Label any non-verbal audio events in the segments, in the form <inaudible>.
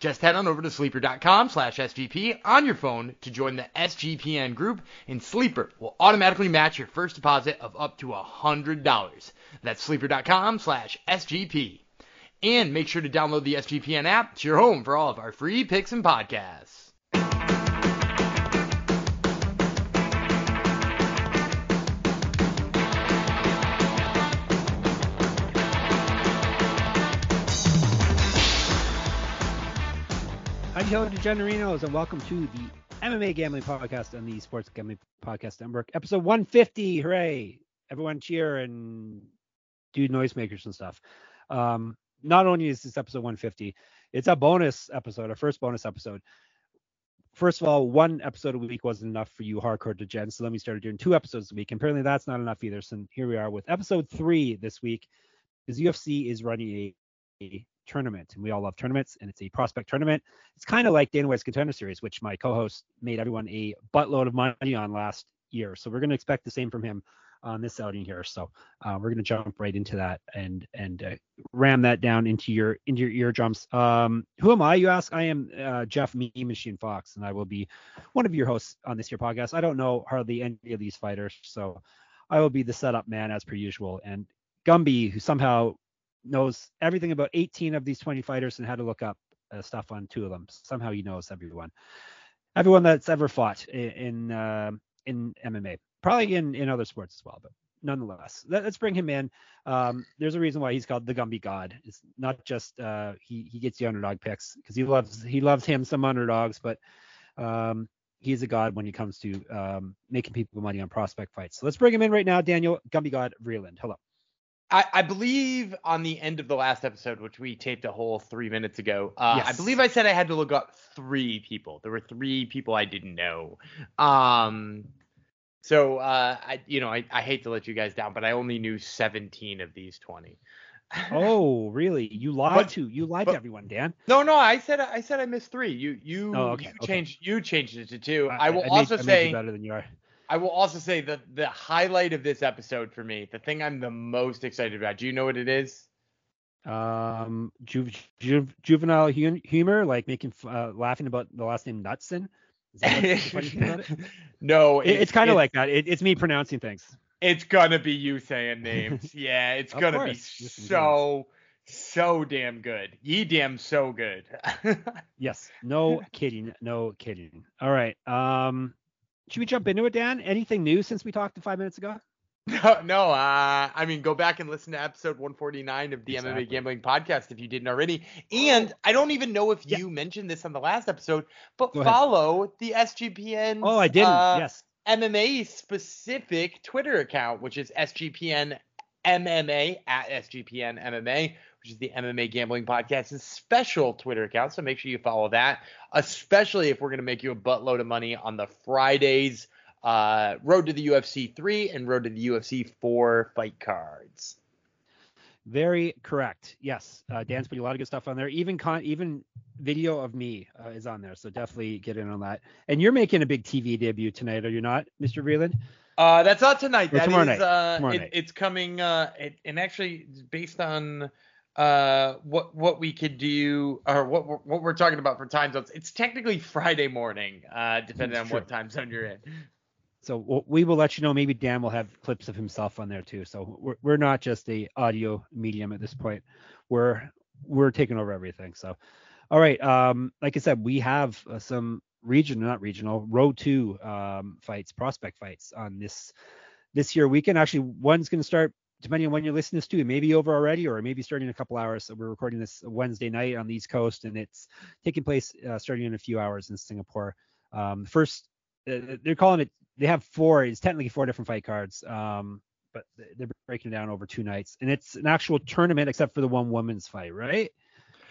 Just head on over to sleeper.com slash SGP on your phone to join the SGPN group, and Sleeper will automatically match your first deposit of up to $100. That's sleeper.com slash SGP. And make sure to download the SGPN app. to your home for all of our free picks and podcasts. Hello, DeGenerinos, and welcome to the MMA Gambling Podcast on the Sports Gambling Podcast Network, episode 150. Hooray! Everyone cheer and do noisemakers and stuff. Um, not only is this episode 150, it's a bonus episode, our first bonus episode. First of all, one episode a week wasn't enough for you hardcore degens, so let me start doing two episodes a week. Apparently that's not enough either. So here we are with episode three this week, because UFC is running a tournament, and we all love tournaments, and it's a prospect tournament. It's kind of like Dana White's Contender Series, which my co-host made everyone a buttload of money on last year. So we're going to expect the same from him on this outing here. So uh, we're going to jump right into that and and uh, ram that down into your into your eardrums. Um, who am I? You ask. I am uh, Jeff Me Machine Fox, and I will be one of your hosts on this year podcast. I don't know hardly any of these fighters, so I will be the setup man as per usual. And Gumby, who somehow knows everything about 18 of these 20 fighters and how to look up uh, stuff on two of them. Somehow he knows everyone, everyone that's ever fought in in, uh, in MMA, probably in in other sports as well, but nonetheless, let, us bring him in. Um, there's a reason why he's called the Gumby God. It's not just uh, he he gets the underdog picks because he loves he loves him some underdogs, but um, he's a god when it comes to um, making people money on prospect fights. So let's bring him in right now, Daniel Gumby God Vreeland. Hello. I, I, believe on the end of the last episode, which we taped a whole three minutes ago, uh, yes. I believe I said I had to look up three people. There were three people I didn't know. Um, so uh, I, you know, I, I hate to let you guys down, but I only knew 17 of these 20. <laughs> oh, really? You lied but, to you lied but, to everyone, Dan. No, no, I said I said I missed three. You you oh, okay, you okay. changed you changed it to two. I, I will I also made, say better than you are. I will also say that the highlight of this episode for me, the thing I'm the most excited about. Do you know what it is? Um, ju- ju- juvenile humor, like making uh, laughing about the last name Knutson. <laughs> no, it, it's, it's kind of like that. It, it's me pronouncing things. It's gonna be you saying names. <laughs> yeah, it's gonna be so so damn good. Ye damn so good. <laughs> yes, no kidding, no kidding. All right. Um, should we jump into it, Dan? Anything new since we talked five minutes ago? No, no. Uh, I mean, go back and listen to episode 149 of the exactly. MMA Gambling Podcast if you didn't already. And I don't even know if yeah. you mentioned this on the last episode, but follow the SGPN. Oh, I didn't. Uh, yes. MMA specific Twitter account, which is SGPN MMA at SGPN MMA which is the MMA Gambling Podcast's special Twitter account. So make sure you follow that, especially if we're going to make you a buttload of money on the Fridays uh, Road to the UFC 3 and Road to the UFC 4 fight cards. Very correct. Yes, uh, Dan's putting a lot of good stuff on there. Even con- even video of me uh, is on there, so definitely get in on that. And you're making a big TV debut tonight, are you not, Mr. Vreeland? Uh, that's not tonight. That tomorrow is, night. Uh, tomorrow it, night. It's coming. Uh, it, and actually, based on uh what what we could do or what we're, what we're talking about for time zones it's technically friday morning uh depending That's on true. what time zone you're in so we will let you know maybe dan will have clips of himself on there too so we're, we're not just a audio medium at this point we're we're taking over everything so all right um like i said we have uh, some regional not regional row two um fights prospect fights on this this year weekend actually one's going to start depending on when you're listening to this too, it may be over already or maybe starting in a couple hours. So we're recording this Wednesday night on the East Coast, and it's taking place uh, starting in a few hours in Singapore. Um, first, uh, they're calling it. They have four. It's technically four different fight cards, um, but they're breaking it down over two nights, and it's an actual tournament except for the one women's fight, right?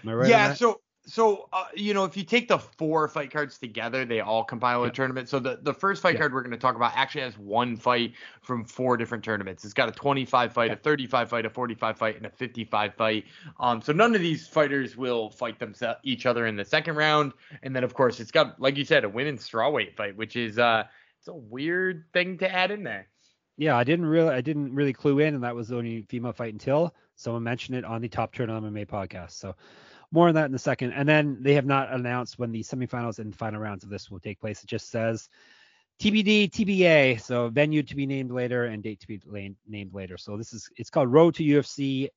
Am I right? Yeah. So so uh, you know, if you take the four fight cards together, they all compile a tournament. So the the first fight card we're going to talk about actually has one fight from four different tournaments. It's got a 25 fight, a 35 fight, a 45 fight, and a 55 fight. Um, so none of these fighters will fight themselves each other in the second round. And then of course it's got, like you said, a women's strawweight fight, which is uh, it's a weird thing to add in there. Yeah, I didn't really I didn't really clue in, and that was the only female fight until someone mentioned it on the Top Turtle MMA podcast. So more on that in a second. And then they have not announced when the semifinals and final rounds of this will take place. It just says TBD, TBA. So venue to be named later and date to be named later. So this is it's called Road to UFC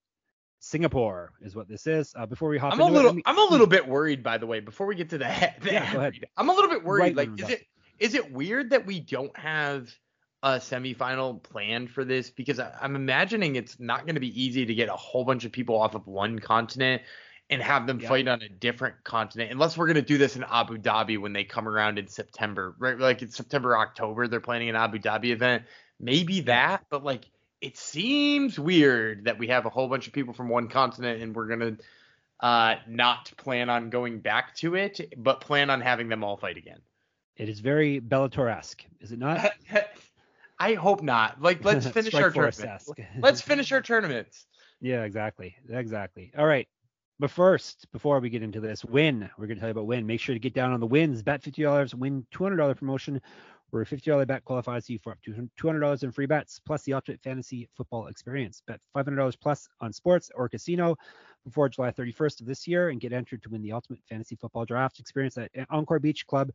Singapore is what this is. Uh, before we hop I'm a little it, me, I'm a little bit worried by the way before we get to that. Yeah, go ahead. I'm a little bit worried. Right like is it is it weird that we don't have a semifinal planned for this because I, I'm imagining it's not going to be easy to get a whole bunch of people off of one continent and have them fight on a different continent unless we're going to do this in Abu Dhabi when they come around in September right? Like it's September October they're planning an Abu Dhabi event. Maybe that but like it seems weird that we have a whole bunch of people from one continent and we're going to uh not plan on going back to it but plan on having them all fight again. It is very Bellator-esque, is it not? <laughs> I hope not. Like let's <laughs> finish our tournament. Let's finish our tournaments. <laughs> Yeah, exactly. Exactly. All right. But first, before we get into this, win. We're going to tell you about win. Make sure to get down on the wins. Bet $50, win $200 promotion where a $50 bet qualifies you for up to $200 in free bets plus the ultimate fantasy football experience. Bet $500 plus on sports or casino before July 31st of this year and get entered to win the ultimate fantasy football draft experience at Encore Beach Club,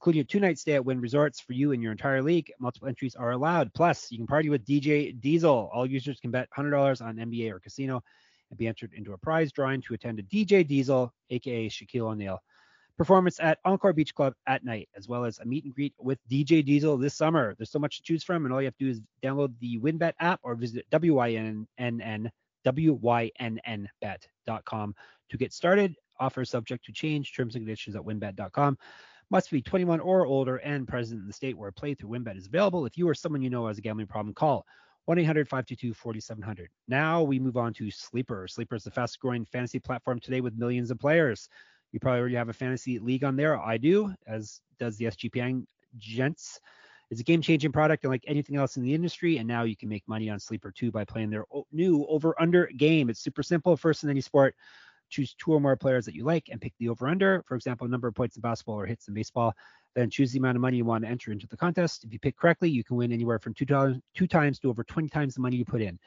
including a two-night stay at Wynn Resorts for you and your entire league. Multiple entries are allowed. Plus, you can party with DJ Diesel. All users can bet $100 on NBA or casino and be entered into a prize drawing to attend a DJ Diesel, aka Shaquille O'Neal, performance at Encore Beach Club at night, as well as a meet and greet with DJ Diesel this summer. There's so much to choose from, and all you have to do is download the WynnBET app or visit WYNN WYNNBet.com to get started. Offer subject to change. Terms and conditions at winbet.com. Must be 21 or older and present in the state where play through WynnBET is available. If you or someone you know has a gambling problem, call 1-800-522-4700. Now we move on to Sleeper. Sleeper is the fastest growing fantasy platform today with millions of players. You probably already have a fantasy league on there. I do, as does the SGPN gents. It's a game-changing product unlike anything else in the industry, and now you can make money on Sleeper too by playing their new over/under game. It's super simple. First in any sport, choose two or more players that you like and pick the over/under. For example, number of points in basketball or hits in baseball. Then choose the amount of money you want to enter into the contest. If you pick correctly, you can win anywhere from two dollars two times to over 20 times the money you put in.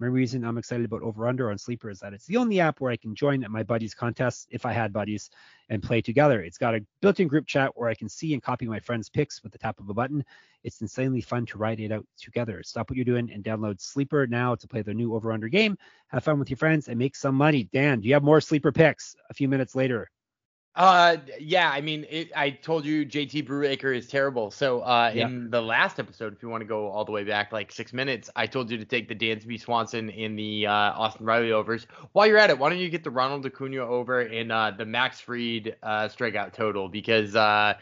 My reason I'm excited about Over Under on Sleeper is that it's the only app where I can join my buddies' contests if I had buddies and play together. It's got a built-in group chat where I can see and copy my friends' picks with the tap of a button. It's insanely fun to ride it out together. Stop what you're doing and download Sleeper now to play the new Over Under game. Have fun with your friends and make some money. Dan, do you have more Sleeper picks a few minutes later? Uh, yeah, I mean, it, I told you JT Brewacre is terrible. So, uh, Yeah. in the last episode, if you want to go all the way back like six minutes, I told you to take the Dansby Swanson in the uh, Austin Riley overs. While you're at it, why don't you get the Ronald Acuna over in uh, the Max Fried uh, strikeout total because uh,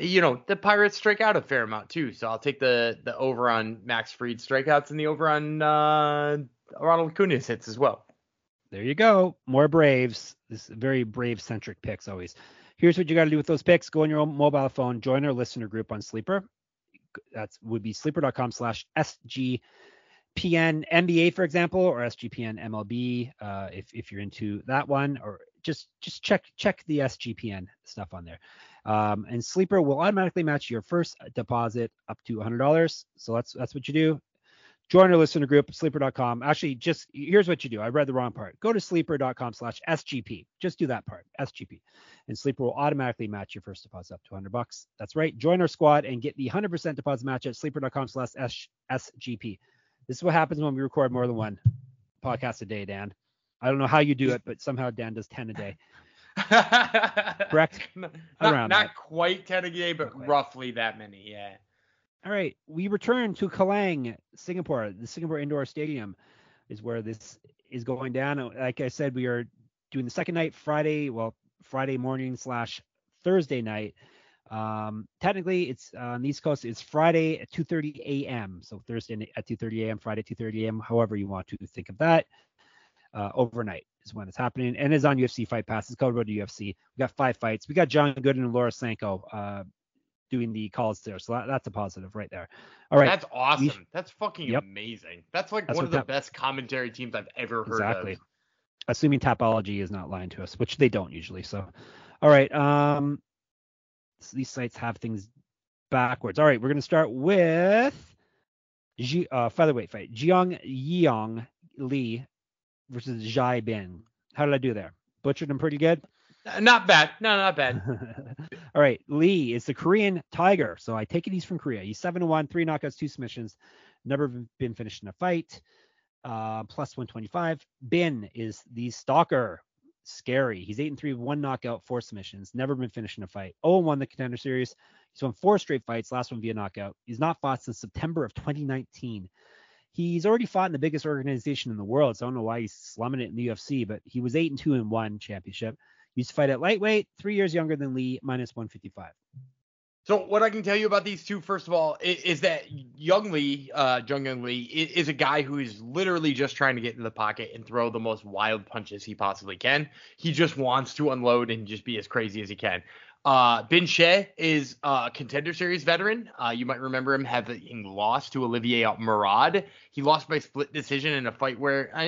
you know the Pirates strike out a fair amount too. So I'll take the the over on Max Fried strikeouts and the over on uh, Ronald Acuna's hits as well. There you go. More Braves. This is very Brave centric picks always. Here's what you got to do with those picks. Go on your own mobile phone, join our listener group on Sleeper. That's would be sleeper.com slash SGPN NBA, for example, or SGPN MLB, uh, if, if you're into that one, or just just check check the SGPN stuff on there. Um, and Sleeper will automatically match your first deposit up to $100. So that's that's what you do join our listener group sleeper.com actually just here's what you do. I read the wrong part. Go to sleeper.com slash sgp just do that part sgp and sleeper will automatically match your first deposit up to 100 bucks. That's right. Join our squad and get the 100% deposit match at sleeper.com slash sgp this is what happens when we record more than one podcast a day dan. I don't know how you do it but somehow dan does 10 a day. <laughs> Correct? Not, not quite 10 a day, but roughly that many. Yeah. All right, we return to Kallang, Singapore. The Singapore Indoor Stadium is where this is going down. Like I said, we are doing the second night Friday, well, Friday morning slash Thursday night. Um, technically, it's uh, on the East Coast. It's Friday at 2:30 a.m. So Thursday at 2:30 a.m., Friday at 2:30 a.m. However you want to think of that. uh, overnight is when it's happening, and is on UFC Fight Pass. It's called Road to UFC. We got five fights. We got John Gooden and Laura Sanko uh, doing the calls there, so that, that's a positive right there. All right, That's awesome. We- That's fucking Yep. amazing. That's like That's one of the that- best commentary teams I've ever heard exactly. of. Assuming Tapology is not lying to us, which they don't usually. So, all right. Um, so these sites have things backwards. All right, we're gonna start with Ji, uh, featherweight fight. Jiang Yeong Lee versus Jai Bin. How did I do there? Butchered him pretty good. Not bad. No, not bad. <laughs> All right, Lee is the Korean Tiger. So I take it he's from Korea. He's seven to one, three knockouts, two submissions. Never been finished in a fight. Uh, plus 125. Bin is the Stalker. Scary. He's eight and three, one knockout, four submissions. Never been finished in a fight. 0 1 the contender series. He's won four straight fights. Last one via knockout. He's not fought since September of 2019. He's already fought in the biggest organization in the world, so I don't know why he's slumming it in the UFC. But he was eight and two in one championship. He used to fight at lightweight, three years younger than Lee, minus 155. So what I can tell you about these two, first of all, is, is that Young Lee, uh, Jung Young Lee, is, is a guy who is literally just trying to get in the pocket and throw the most wild punches he possibly can. He just wants to unload and just be as crazy as he can. Uh, Bin She is a contender series veteran. Uh, you might remember him having lost to Olivier Murad. He lost by split decision in a fight where uh,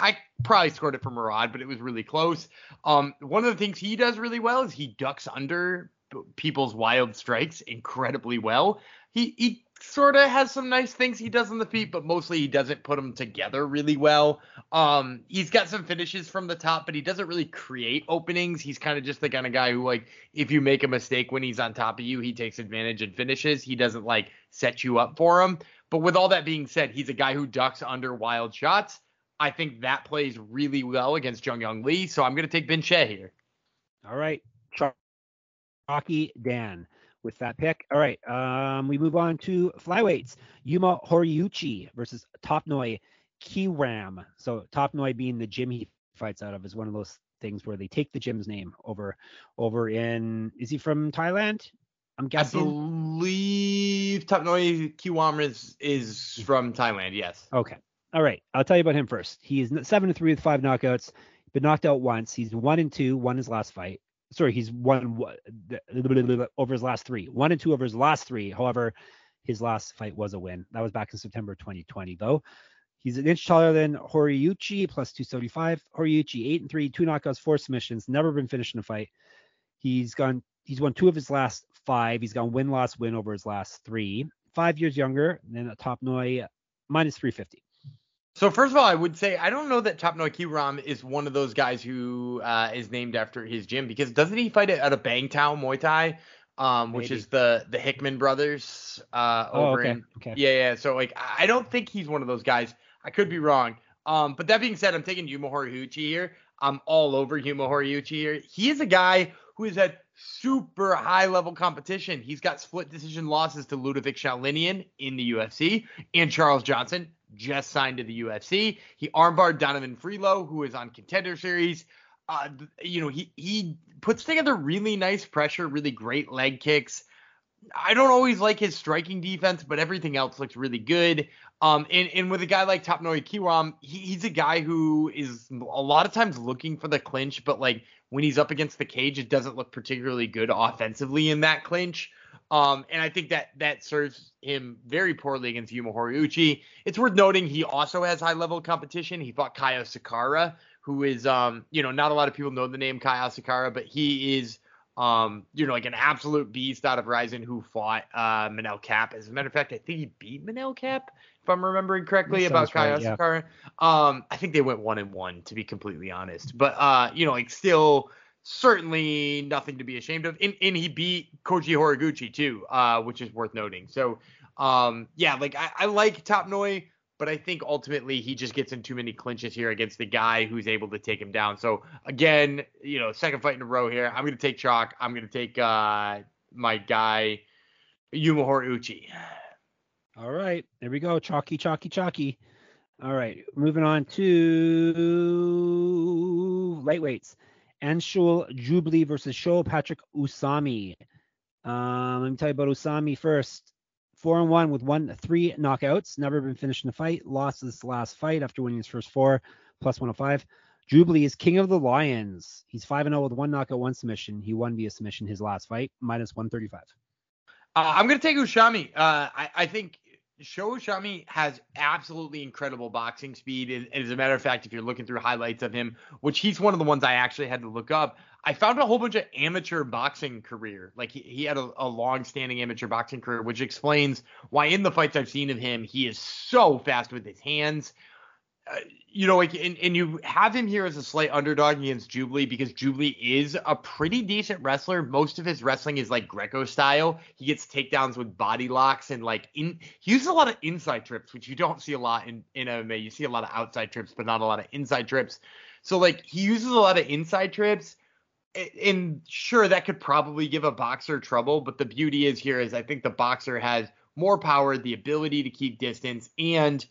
I probably scored it for Murad, but it was really close. Um, one of the things he does really well is he ducks under people's wild strikes incredibly well. He he sort of has some nice things he does on the feet, but mostly he doesn't put them together really well. Um, he's got some finishes from the top, but he doesn't really create openings. He's kind of just the kind of guy who like if you make a mistake when he's on top of you, he takes advantage and finishes. He doesn't like set you up for him. But with all that being said, he's a guy who ducks under wild shots. I think that plays really well against Jung Young Lee, so I'm going to take She here. All right. Chalk- Chalky Dan with that pick. All right. Um, we move on to flyweights. Yuma Horiuchi versus Topnoi Kiram. So Topnoi being the gym he fights out of is one of those things where they take the gym's name over over in is he from Thailand? I'm guessing. I believe Tapnoi Kiwam is is from Thailand. Yes. Okay. All right. I'll tell you about him first. He is seven and three with five knockouts. Been knocked out once. He's one and two. Won his last fight. Sorry, he's won over his last three. One and two over his last three. However, his last fight was a win. That was back in September 2020, though. He's an inch taller than Horiuchi, plus 275. Horiuchi, eight and three, two knockouts, four submissions. Never been finished in a fight. He's gone. He's won two of his last five. He's gone win loss win over his last three. Five years younger than a Top Noi, minus 350. So first of all, I would say I don't know that Tapnoi Kiram is one of those guys who uh, is named after his gym because doesn't he fight at a Bangtao Muay Thai, um, which is the the Hickman brothers uh, Oh, over okay. in Okay. Yeah, yeah. So like, I don't think he's one of those guys. I could be wrong. Um, but that being said, I'm taking Yuma Horiuchi here. I'm all over Yuma Horiuchi here. He is a guy who is at super high level competition. He's got split decision losses to Ludovic Shaolinian in the UFC and Charles Johnson just signed to the UFC. He armbarred Donovan Freelo, who is on contender series. Uh, you know, he he puts together really nice pressure, really great leg kicks. I don't always like his striking defense, but everything else looks really good. Um, and, and with a guy like Topnoi Kiram, he, he's a guy who is a lot of times looking for the clinch, but like when he's up against the cage, it doesn't look particularly good offensively in that clinch. Um, and I think that that serves him very poorly against Yuma Horiuchi. It's worth noting he also has high level competition. He fought Kaya Sakara, who is um, you know, not a lot of people know the name Kaya Sakara, but he is um, you know, like an absolute beast out of RIZIN who fought uh Manel Kape. As a matter of fact, I think he beat Manel Kape, if I'm remembering correctly, about sounds right, Kaya yeah. Sakara. Um, I think they went one and one to be completely honest. But uh, you know, like still certainly nothing to be ashamed of. And, and he beat Kyoji Horiguchi too, uh, which is worth noting. So um, yeah, like I, I like Top Noi, but I think ultimately he just gets in too many clinches here against the guy who's able to take him down. So again, you know, second fight in a row here. I'm gonna take chalk. I'm gonna take uh my guy Yuma Horiuchi. All right, there we go. Chalky, chalky, chalky. All right, moving on to lightweights. Anshul Jubli versus Sho Patrick Usami. Um, let me tell you about Usami first. Four and one with one three knockouts. Never been finished in a fight. Lost his last fight after winning his first four. plus 105. Jubilee is king of the Lions. He's 5 and 0 with one knockout, one submission. He won via submission his last fight, minus 135. Uh, I'm to take Ushami. Uh, I, I think Sho Ushami has absolutely incredible boxing speed. And, as a matter of fact, if you're looking through highlights of him, which he's one of the ones I actually had to look up, I found a whole bunch of amateur boxing career. Like he, he had a, a long standing amateur boxing career, which explains why in the fights I've seen of him, he is so fast with his hands. Uh, you know, like, and, and you have him here as a slight underdog against Jubilee because Jubilee is a pretty decent wrestler. Most of his wrestling is like Greco style. He gets takedowns with body locks and like in he uses a lot of inside trips, which you don't see a lot in, in MMA. You see a lot of outside trips, but not a lot of inside trips. So like he uses a lot of inside trips. And sure, that could probably give a boxer trouble, but the beauty is here is I think the boxer has more power, the ability to keep distance, and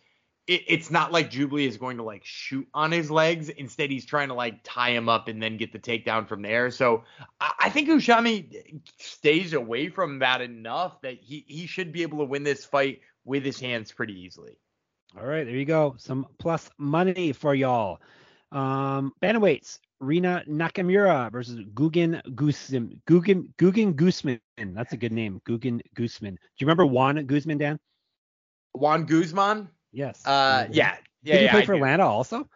it, it's not like Jubilee is going to like shoot on his legs. Instead, he's trying to like tie him up and then get the takedown from there. So I, I think Ushami stays away from that enough that he, he should be able to win this fight with his hands pretty easily. All right, there you go. Some plus money for y'all. Um, bantamweights. Rinya Nakamura versus Gugan Guzman. Gugan Gugan Guzman. That's a good name. Gugan Guzman. Do you remember Juan Guzman, Dan? Juan Guzman? Yes. Uh, yeah. Yeah. Did he yeah, play I for do. Atlanta also?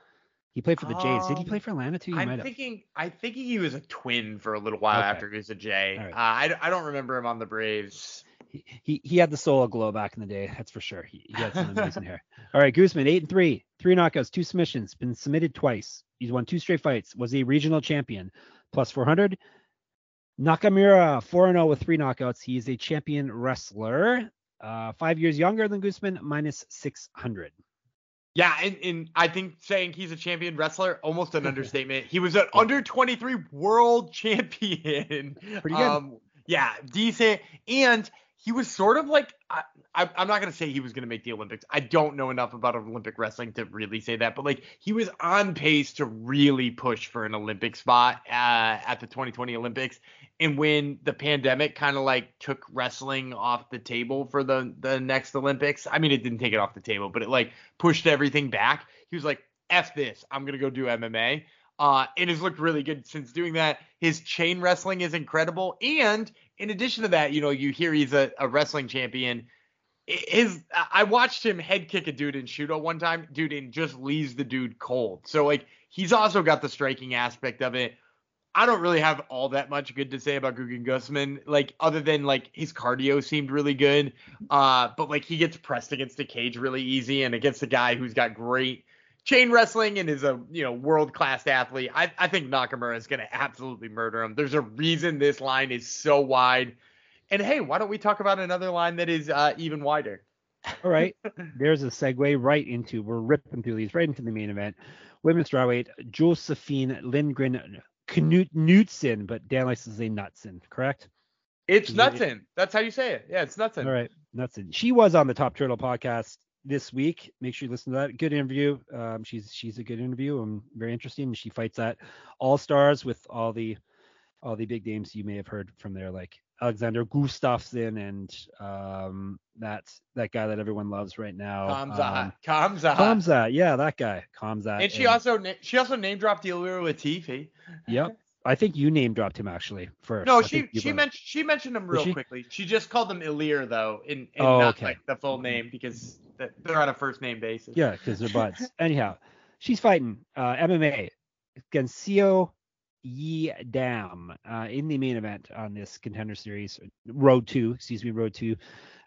He played for the Jays. Did he Um, play for Atlanta too? He I'm thinking. I think he was a twin for a little while Okay. after he was a J. All right. Uh, I, I don't remember him on the Braves. He, he he had the solo glow back in the day. That's for sure. He, he had some <laughs> amazing hair. All right, Guzman, eight and three, three knockouts, two submissions, been submitted twice. He's won two straight fights. Was a regional champion, plus 400. Nakamura, 4 0 with three knockouts. He is a champion wrestler. Uh, five years younger than Guzman, minus 600. Yeah, and, and I think saying he's a champion wrestler almost an <laughs> understatement. He was an under 23 world <laughs> champion. Pretty good. Um, yeah, decent. And he was sort of like I, I, I'm not gonna say he was gonna make the Olympics. I don't know enough about Olympic wrestling to really say that, but like he was on pace to really push for an Olympic spot uh, at the 2020 Olympics. And when the pandemic kind of like took wrestling off the table for the the next Olympics, I mean it didn't take it off the table, but it like pushed everything back. He was like, "F this, I'm gonna go do MMA." Uh, and has looked really good since doing that. His chain wrestling is incredible, and in addition to that, you know, you hear he's a, a wrestling champion. His I watched him head kick a dude in Shooto one time, dude, and just leaves the dude cold. So like he's also got the striking aspect of it. I don't really have all that much good to say about Guggen Gusman, like other than like his cardio seemed really good. Uh, but like he gets pressed against the cage really easy and against a guy who's got great chain wrestling and is a you know world class athlete. I, I think Nakamura is going to absolutely murder him. There's a reason this line is so wide. And hey, why don't we talk about another line that is uh, even wider? All right. <laughs> There's a segue right into we're ripping through these right into the main event. Women's strawweight, Josephine Lindgren Knut Knutson, but Dan likes to say Knutson, correct? It's Yeah. Nutson. That's how you say it. Yeah, it's Nutson. All right, Knutson. She was on the Top Turtle podcast this week. Make sure you listen to that. Good interview. Um, she's she's a good interview and very interesting. She fights at All Stars with all the all the big names you may have heard from there, like Alexander Gustafsson and um, that that guy that everyone loves right now. Khamzat. Um, Khamzat. Khamzat, yeah, that guy, Khamzat. And she also na- she also name dropped Ilir Latifi. yep. I think you name dropped him actually first. No, I she she mentioned she mentioned him real she? quickly. She just called him Ilir though, in, in Oh, not okay. like the full name because th- they're on a first name basis. Yeah, because they're buds. <laughs> Anyhow, she's fighting uh, MMA against Seo Yi Dam uh, in the main event on this contender series, Road 2, excuse me, Road 2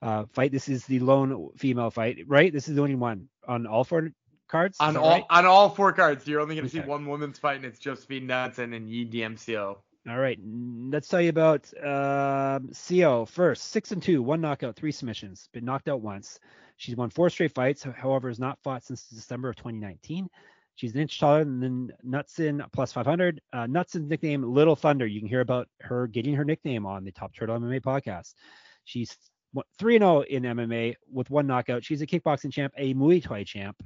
uh, fight. This is the lone female fight, right? This is the only one on all four cards. On that all right? on all four cards, you're only gonna see one woman's fight, and it's Josephine Knudsen and Yi DMCO. All right, let's tell you about um, Seo first. Six and two, one knockout, three submissions. Been knocked out once. She's won four straight fights. However, has not fought since December of 2019. She's an inch taller than Nutson, plus 500. Uh, Nutson's nickname Little Thunder. You can hear about her getting her nickname on the Top Turtle MMA podcast. She's three and zero in MMA with one knockout. She's a kickboxing champ, a Muay Thai champ.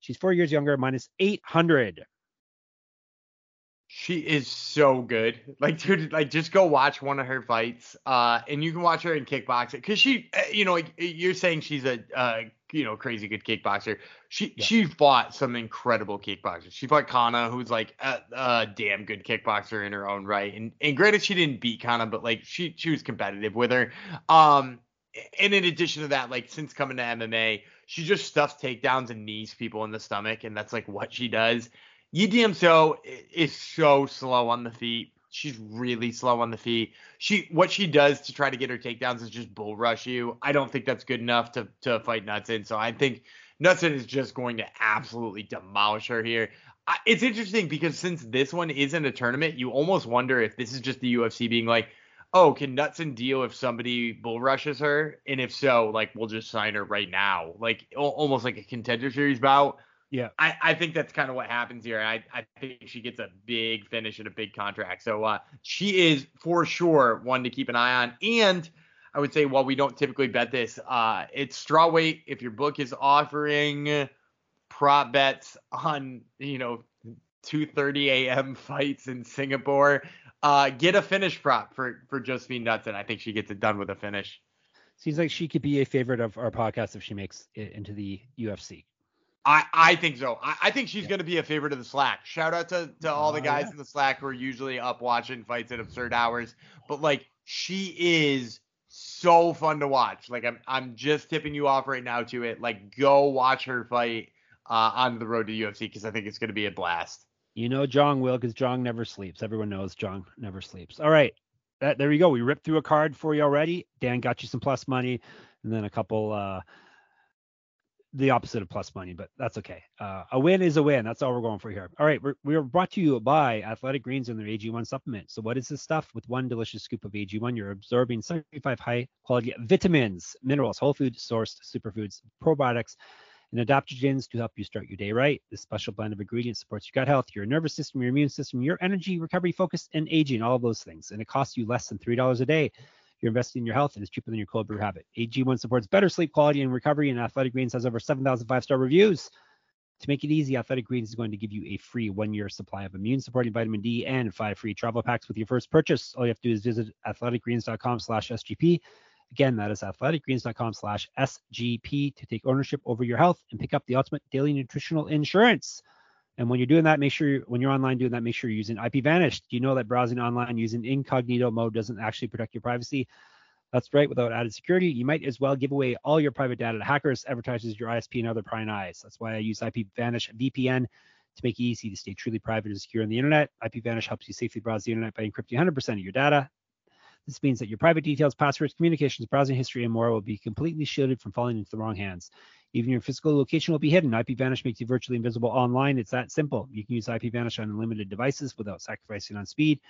She's four years younger, minus 800. She is so good. Like, dude, like just go watch one of her fights. Uh, and you can watch her in kickboxing because she, uh, you know, like you're saying she's a uh, you know crazy good kickboxer. She Yeah. she fought some incredible kickboxers. She fought Kana, who's like a, a damn good kickboxer in her own right. And and granted, she didn't beat Kana, but like she she was competitive with her. Um, and in addition to that, like since coming to MMA, she just stuffs takedowns and knees people in the stomach, and that's like what she does. Yi So is so slow on the feet. She's really slow on the feet. She what she does to try to get her takedowns is just bull rush you. I don't think that's good enough to to fight Knudsen. So I think Knudsen is just going to absolutely demolish her here. I, it's interesting because since this one isn't a tournament, you almost wonder if this is just the UFC being like, oh, can Knudsen deal if somebody bull rushes her? And if so, like we'll just sign her right now, like almost like a contender series bout. Yeah. I, I think that's kind of what happens here. I, I think she gets a big finish and a big contract. So uh, she is for sure one to keep an eye on. And I would say while we don't typically bet this, uh, it's straw weight. If your book is offering prop bets on, you know, 2:30 a.m. fights in Singapore, uh, get a finish prop for for Josephine Knudsen. I think she gets it done with a finish. Seems like she could be a favorite of our podcast if she makes it into the UFC. I, I think so. I, I think she's Yeah. going to be a favorite of the Slack. Shout out to, to all the Oh, guys yeah. in the Slack who are usually up watching fights at absurd hours. But like she is so fun to watch. Like I'm I'm just tipping you off right now to it. Like go watch her fight uh, on the road to UFC because I think it's going to be a blast. You know Jong will because Jong never sleeps. Everyone knows Jong never sleeps. All right. That, there you go. We ripped through a card for you already. Dan got you some plus money and then a couple uh the opposite of plus money, but that's okay. Uh, a win is a win. That's all we're going for here. All right, we're, we're brought to you by Athletic Greens and their AG1 supplement. So, what is this stuff? With one delicious scoop of AG1, you're absorbing 75 high quality vitamins, minerals, whole food sourced superfoods, probiotics, and adaptogens to help you start your day right. This special blend of ingredients supports your gut health, your nervous system, your immune system, your energy, recovery, focus, and aging, all of those things. And it costs you less than $3 a day. You're investing in your health and it's cheaper than your cold brew habit. AG1 supports better sleep quality and recovery, and Athletic Greens has over 7,000 five star reviews. To make it easy, Athletic Greens is going to give you a free one year supply of immune supporting vitamin D and five free travel packs with your first purchase. All you have to do is visit athleticgreens.com slash SGP. Again, that is athleticgreens.com slash SGP to take ownership over your health and pick up the ultimate daily nutritional insurance. And when you're doing that, make sure you when you're online doing that, make sure you're using IPVanish. Do you know that browsing online using incognito mode doesn't actually protect your privacy? That's right. Without added security, you might as well give away all your private data to hackers, advertisers, your ISP, and other prying eyes. That's why I use IPVanish VPN to make it easy to stay truly private and secure on the internet. IPVanish helps you safely browse the internet by encrypting 100% of your data. This means that your private details, passwords, communications, browsing history, and more will be completely shielded from falling into the wrong hands. Even your physical location will be hidden. IPVanish makes you virtually invisible online. It's that simple. You can use IPVanish on unlimited devices without sacrificing on speed.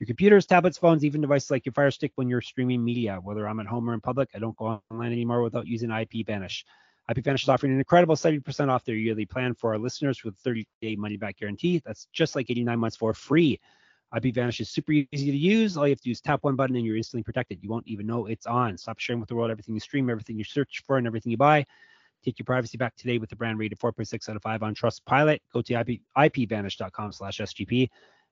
Your computers, tablets, phones, even devices like your Fire Stick when you're streaming media. Whether I'm at home or in public, I don't go online anymore without using IPVanish. IPVanish is offering an incredible 70% off their yearly plan for our listeners with 30-day money-back guarantee. That's just like 89 months for free. IPVanish is super easy to use. All you have to do is tap one button and you're instantly protected. You won't even know it's on. Stop sharing with the world everything you stream, everything you search for, and everything you buy. Take your privacy back today with the brand rated 4.6 out of 5 on Trustpilot. Go to IP, ipvanish.com slash SGP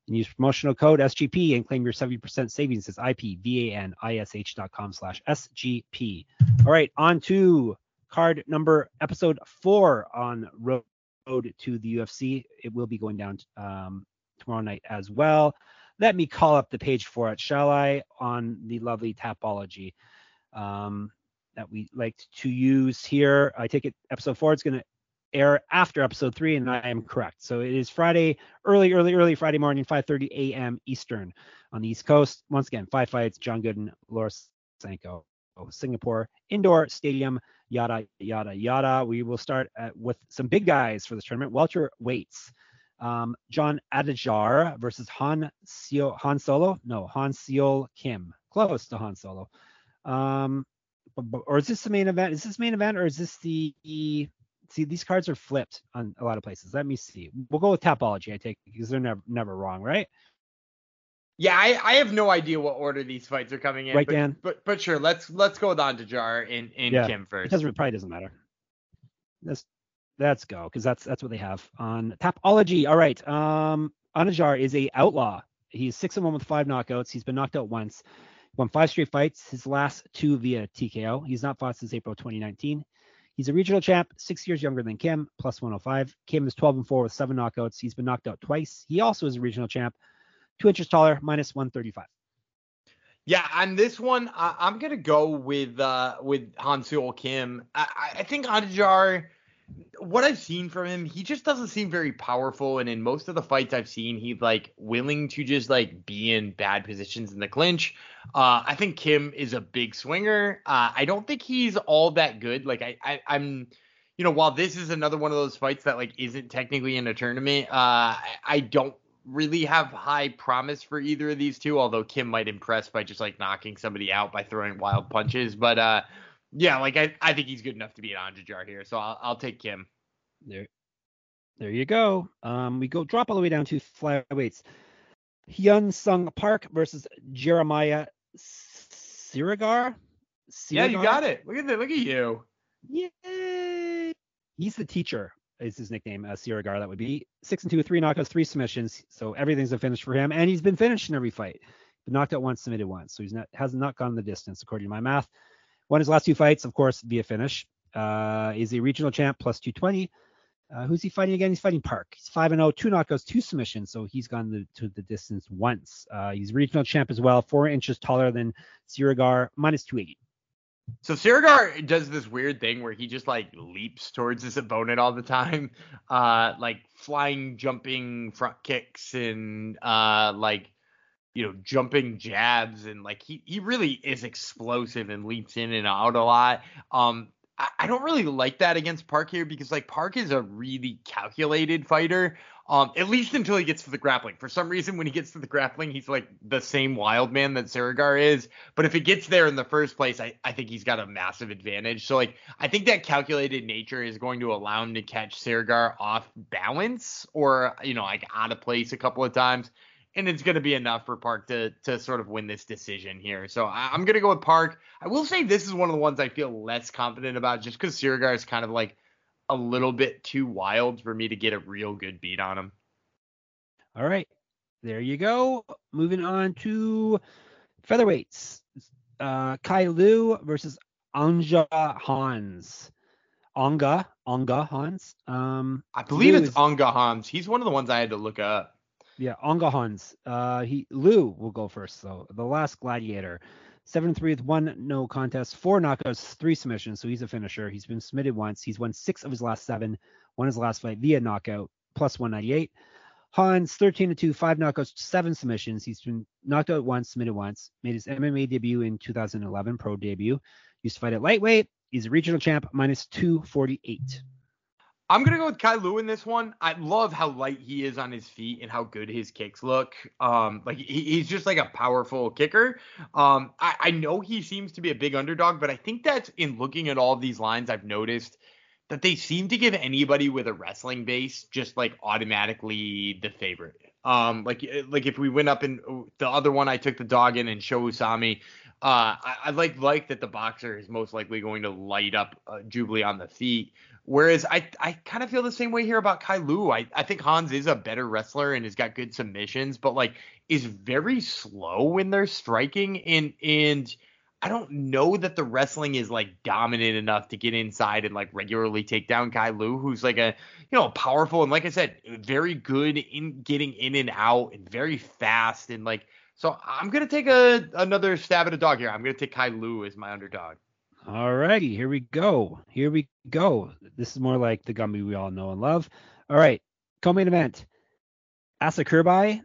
and use promotional code SGP and claim your 70% savings. It's ipvanish.com slash SGP. All right, on to card number episode four on Road to the UFC. It will be going down um, tomorrow night as well. Let me call up the page for it, shall I, on the lovely Tapology um, that we like to use here. I take it episode four is going to air after episode three, and I am correct. So it is Friday, early, early, early Friday morning, 5:30 a.m. Eastern on the East Coast. Once again, five fights: John Gooden, Laura Sanko, Singapore Indoor Stadium, yada yada yada. We will start at, with some big guys for this tournament. Welter weights. Um, John Adajar versus Han Seo, Han Solo. No, Han Seol Kim. Close to Han Solo. Um, but- but- or is this the main event? Is this main event or is this the see these cards are flipped on a lot of places. Let me see. We'll go with Tapology, I take because they're never never wrong, right? Yeah, I, I have no idea what order these fights are coming in. Right, but, Dan? But but sure, let's let's go with Antajar and, and Yeah, Kim It first. doesn't probably doesn't matter. Let's let's go because that's that's what they have on Tapology. All right. Um, Anajar is a outlaw. He's six and one with five knockouts. He's been knocked out once. Won five straight fights. His last two via TKO. He's not fought since April 2019. He's a regional champ, six years younger than Kim, plus 105. Kim is 12 and 4 with seven knockouts. He's been knocked out twice. He also is a regional champ, two inches taller, minus 135. Yeah, on this one, I, am gonna go with uh, with Hyunseol Kim. I, I think Anjar, what I've seen from him, he just doesn't seem very powerful. And in most of the fights I've seen, he's like willing to just like be in bad positions in the clinch. Uh, I think Kim is a big swinger. Uh, I don't think he's all that good. Like I, I I'm you know, while this is another one of those fights that like isn't technically in a tournament, uh, I, I don't really have high promise for either of these two, although Kim might impress by just like knocking somebody out by throwing wild punches. But uh yeah, like I, I think he's good enough to be an Anjar here, so I'll I'll take Kim. There there you go. Um we go drop all the way down to flyweights. Hyun Sung Park versus Jeremiah Sirigar. Yeah, you got it. Look at that. Look at you. Yay! He's the teacher is his nickname, uh, Sirigar. That would be six and two, three knockouts, three submissions. So everything's a finish for him, and he's been finished in every fight. Been knocked out once, submitted once. So he's not has not gone the distance according to my math. Won his last two fights, of course, via finish. Uh, is a regional champ plus 220. Uh, who's he fighting again? He's fighting Park. He's 5 and 0, two knockouts, two submissions, so he's gone the, to the distance once. Uh, he's regional champ as well, four inches taller than Sirigar, minus 280. So Sirigar does this weird thing where he just like leaps towards his opponent all the time, uh, like flying, jumping front kicks and uh, like you know jumping jabs and like he he really is explosive and leaps in and out a lot. Um, I, don't really like that against Park here because like Park is a really calculated fighter. Um, at least until he gets to the grappling. For some reason, when he gets to the grappling, he's like the same wild man that Sirigar is. But if it gets there in the first place, I, I think he's got a massive advantage. So like I think that calculated nature is going to allow him to catch Sirigar off balance or you know like out of place a couple of times. And it's going to be enough for Park to to sort of win this decision here. So I, am going to go with Park. I will say this is one of the ones I feel less confident about just because Sirigar is kind of like a little bit too wild for me to get a real good beat on him. All right. There you go. Moving on to featherweights. Uh, Kai Lu versus Angga Hans. Angga, Angga Hans. Um, I believe Lu it's is, Angga Hans. He's one of the ones I had to look up. Yeah, Angga Hans. Uh, he Lu will go first though. The last gladiator. Seven three with one no contest, four knockouts, three submissions. So he's a finisher. He's been submitted once. He's won six of his last seven. Won his last fight via knockout, plus 198. Hans 13 to 2, five knockouts, seven submissions. He's been knocked out once, submitted once. Made his MMA debut in 2011, pro debut. Used to fight at lightweight. He's a regional champ, minus 248. I'm gonna go with Kai Lu in this one. I love how light he is on his feet and how good his kicks look. Um, like he, he's just like a powerful kicker. Um, I, I know he seems to be a big underdog, but I think that's in looking at all these lines, I've noticed that they seem to give anybody with a wrestling base just like automatically the favorite. Um, like like if we went up in the other one, I took the dog in and Show Usami. Uh, I, I like like that the boxer is most likely going to light up uh, Jubilee on the feet. Whereas I I kind of feel the same way here about Kai Lu. I, I think Hans is a better wrestler and has got good submissions, but like is very slow when they're striking and and I don't know that the wrestling is like dominant enough to get inside and like regularly take down Kai Lu, who's like a you know powerful and like I said, very good in getting in and out and very fast and like so I'm gonna take a another stab at a dog here. I'm gonna take Kai Lu as my underdog. All righty, here we go. Here we go. This is more like the Gumby we all know and love. All right, co-main event: Asa Kirbai,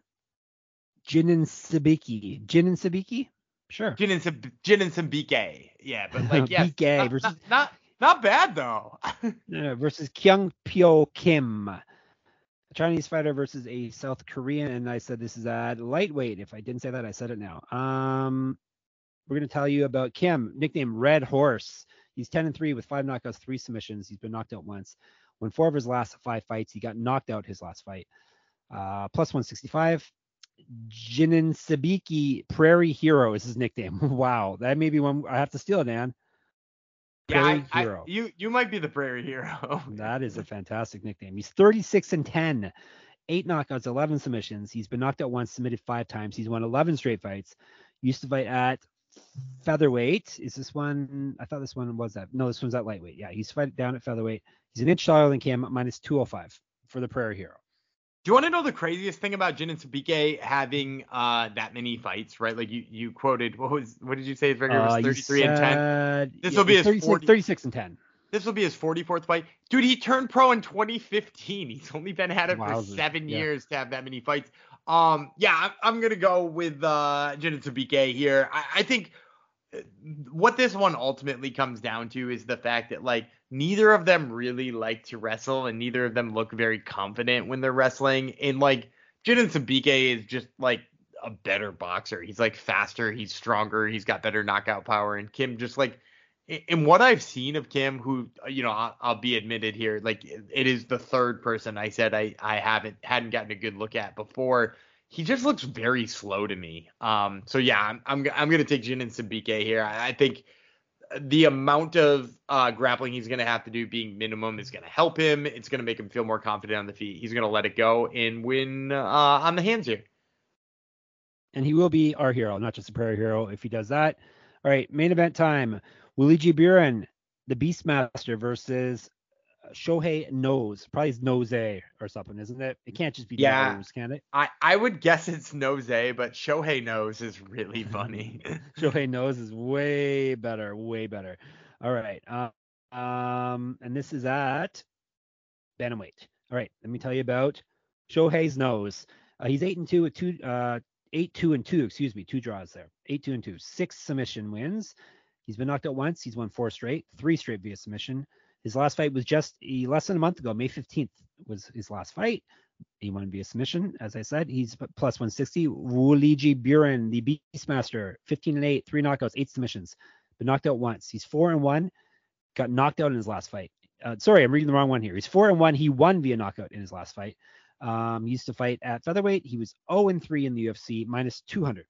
Jinin Sabiki. Jinin Sabiki? Sure. Jinin Sab- Jinin Sabike. Yeah, but like <laughs> yeah, not, versus not, not, not bad though. <laughs> Yeah, versus Kyung Pyo Kim. Chinese fighter versus a South Korean, and I said this is at lightweight. If I didn't say that, I said it now. Um, we're going to tell you about Kim, nickname Red Horse. He's 10 and 3 with five knockouts, three submissions. He's been knocked out once. Won four of his last five fights. He got knocked out his last fight. Uh, plus 165. Jinin Sabiki Prairie Hero is his nickname. <laughs> wow, that may be one I have to steal, Dan. Prairie yeah, I, Hero. I, you you might be the Prairie Hero. <laughs> that is a fantastic nickname. He's 36 and 10, eight knockouts, 11 submissions. He's been knocked out once, submitted five times. He's won 11 straight fights. Used to fight at featherweight. Is this one? I thought this one was that. No, this one's at lightweight. Yeah, he's fighting down at featherweight. He's an inch taller than Kim, minus 205 for the Prairie Hero. Do you want to know the craziest thing about Jin and Sabike having uh, that many fights, right? Like you, you quoted what was what did you say his record was Uh, you 33 and 10. This yeah, will be his 36, 40 36 and 10. This will be his 44th fight. Dude, he turned pro in 2015. He's only been at it for seven yeah. years to have that many fights. Um, yeah, I'm, I'm gonna go with uh, Jin and Sabike here. I, I think uh, what this one ultimately comes down to is the fact that like neither of them really like to wrestle, and neither of them look very confident when they're wrestling. And like Jin and Sabike is just like a better boxer. He's like faster, he's stronger, he's got better knockout power, and Kim just like in what I've seen of Kim, who you know I'll, I'll be admitted here, like it is the third person I said I I haven't hadn't gotten a good look at before. He just looks very slow to me. Um, so yeah, I'm I'm, I'm gonna take Jin and Sabike here. I, I think the amount of uh, grappling he's gonna have to do being minimum is gonna help him. It's gonna make him feel more confident on the feet. He's gonna let it go and win uh, on the hands here. And he will be our hero, not just a Prairie Hero if he does that. All right, main event time. Wuliji Buren, the Beastmaster versus Shohei Nose. Probably his Nose or something, isn't it? It can't just be Yeah. Nose, can it? I, I would guess it's Nose, but Shohei Nose is really <laughs> funny. Shohei <laughs> Nose is way better, way better. All right. Uh, um, and this is at bantamweight. All right. Let me tell you about Shohei's nose. Uh, he's eight and two with two, uh, eight two and two. Excuse me, two draws there. Eight two and two. Six submission wins. He's been knocked out once. He's won four straight, three straight via submission. His last fight was just less than a month ago. May 15th was his last fight. He won via submission. As I said, he's plus 160. Wuliji Buren, the Beastmaster, 15 and 8, three knockouts, eight submissions. but knocked out once. He's four and one. Got knocked out in his last fight. Uh, sorry, I'm reading the wrong one here. He's four and one. He won via knockout in his last fight. Um, he used to fight at featherweight. He was 0 and 3 in the UFC, minus 200.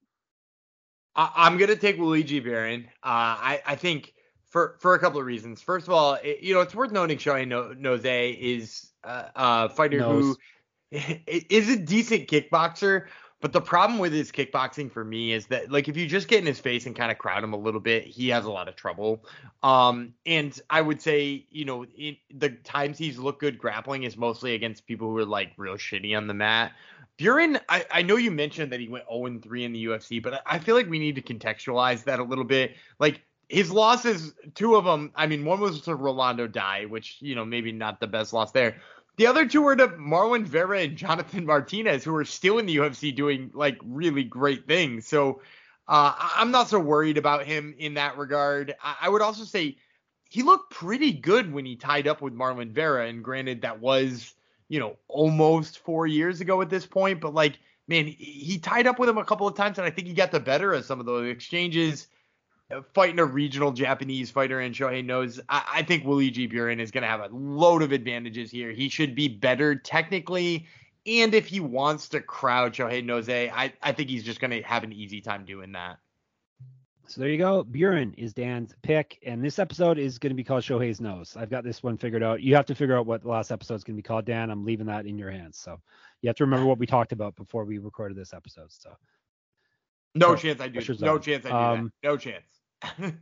I, I'm gonna take Wuliji Buren. Uh, I I think for for a couple of reasons. First of all, it, you know it's worth noting no, Nose is uh, a fighter who <laughs> is a decent kickboxer. But the problem with his kickboxing for me is that like if you just get in his face and kind of crowd him a little bit, he has a lot of trouble. Um, and I would say you know in the times he's looked good grappling is mostly against people who are like real shitty on the mat. Buren, I, I know you mentioned that he went 0 3 in the UFC, but I I feel like we need to contextualize that a little bit. Like his losses, two of them, I mean, one was to Rolando Dy, which, you know, maybe not the best loss there. The other two were to Marlon Vera and Jonathan Martinez, who are still in the UFC doing like really great things. So uh, I'm not so worried about him in that regard. I, I would also say he looked pretty good when he tied up with Marlon Vera, and granted that was you know, almost four years ago at this point. But like, man, he tied up with him a couple of times, and I think he got the better of some of those exchanges. Fighting a regional Japanese fighter and Shohei Nose, I, I think Wuliji Buren is going to have a load of advantages here. He should be better technically, and if he wants to crowd Shohei Nose, I, I think he's just going to have an easy time doing that. So there you go. Buren is Dan's pick, and this episode is going to be called Shohei's Nose. I've got this one figured out. You have to figure out what the last episode is going to be called, Dan. I'm leaving that in your hands. So you have to remember what we talked about before we recorded this episode. So No chance I do. No on. chance I do Um, that. No chance. <laughs>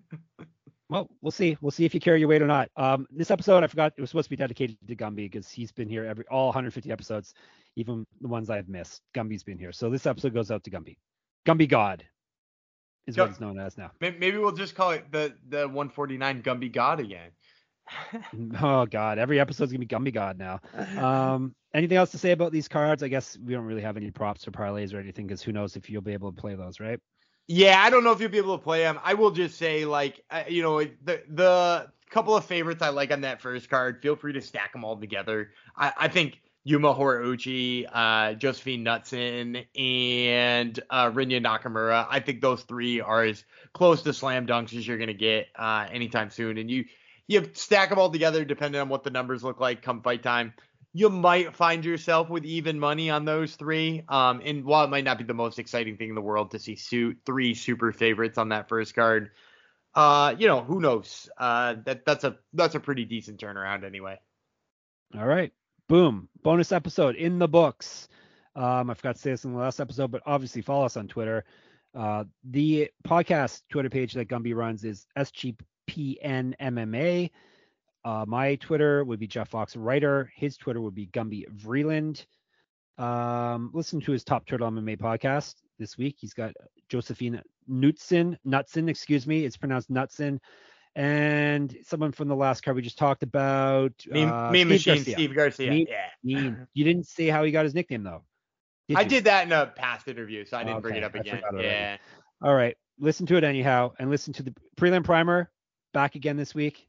Well, we'll see. We'll see if you carry your weight or not. Um, this episode, I forgot it was supposed to be dedicated to Gumby because he's been here every all 150 episodes, even the ones I've missed. Gumby's been here, so this episode goes out to Gumby. Gumby God is Yep. what he's known as now. Maybe we'll just call it the the 149 Gumby God again. <laughs> Oh God, every episode's gonna be Gumby God now. Um, anything else to say about these cards? I guess we don't really have any props or parlays or anything because who knows if you'll be able to play those, right? Yeah, I don't know if you'll be able to play them. I will just say, like, uh, you know, the the couple of favorites I like on that first card. Feel free to stack them all together. I, I think Yuma Horiguchi, uh, Josephine Knutson, and uh, Rinya Nakamura. I think those three are as close to slam dunks as you're gonna get uh, anytime soon. And you you stack them all together, depending on what the numbers look like come fight time. You might find yourself with even money on those three. Um, and while it might not be the most exciting thing in the world to see three super favorites on that first card, uh, you know, who knows? Uh, that that's a that's a pretty decent turnaround anyway. All right. Boom. Bonus episode in the books. Um, I forgot to say this in the last episode, but obviously follow us on Twitter. Uh, the podcast Twitter page that Gumby runs is SGPN MMA. Uh, my Twitter would be Jeff Fox Writer. His Twitter would be Gumby Vreeland. Um, listen to his Top Turtle MMA podcast this week. He's got Josephine Knutson, Knutson, excuse me. It's pronounced Knutson. And someone from the last card we just talked about. Meme, uh, meme Steve machine Garcia. Steve Garcia. Meme- yeah. Meme. <laughs> You didn't say how he got his nickname though. I you? did that in a past interview, so I didn't bring it up again. Yeah. All right. Listen to it anyhow, and listen to the prelim primer back again this week.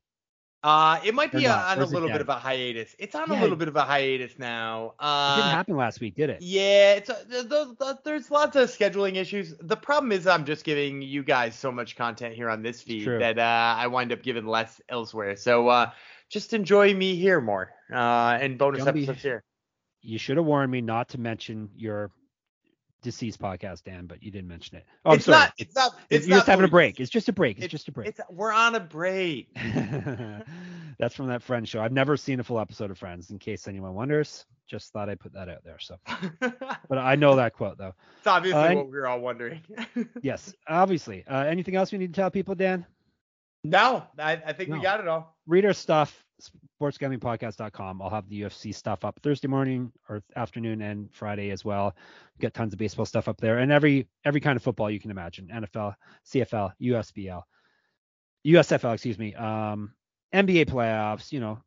Uh, it might be not, on a little bit of a hiatus. It's on a little bit of a hiatus now. It Uh, didn't happen last week, did it? Yeah, it's uh, th- th- th- there's lots of scheduling issues. The problem is I'm just giving you guys so much content here on this feed that uh, I wind up giving less elsewhere. So uh, just enjoy me here more uh, and bonus Don't be- episodes here. You should have warned me not to mention your deceased podcast, Dan, but you didn't mention it. Oh, I'm it's sorry. not. It's not. It's You're not just having a break. It's just a break. It's, It's- just a break. It's we're on a break. <laughs> That's from that Friends show. I've never seen a full episode of Friends, in case anyone wonders. Just thought I'd put that out there. So, <laughs> but I know that quote though. It's obviously Uh, what we were all wondering. <laughs> Yes, obviously. Uh, anything else we need to tell people, Dan? no, I, I think No. we got it all. read our stuff sportsgamblingpodcast.com i'll have the ufc stuff up thursday morning or afternoon and friday as well. Get tons of baseball stuff up there and every every kind of football you can imagine nfl cfl usbl usfl excuse me um nba playoffs you know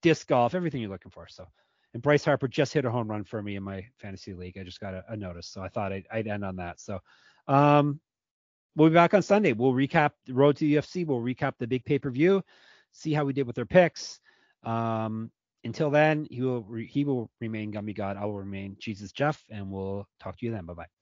disc golf everything you're looking for. So and bryce harper just hit a home run for me in my fantasy league. I just got a, a notice so i thought I'd, I'd end on that. So um we'll be back on sunday. We'll recap the road to the ufc we'll recap the big pay-per-view see how we did with our picks. Um, until then, he will re- he will remain Gumby God. I will remain Jesus Jeff, and we'll talk to you then. Bye bye.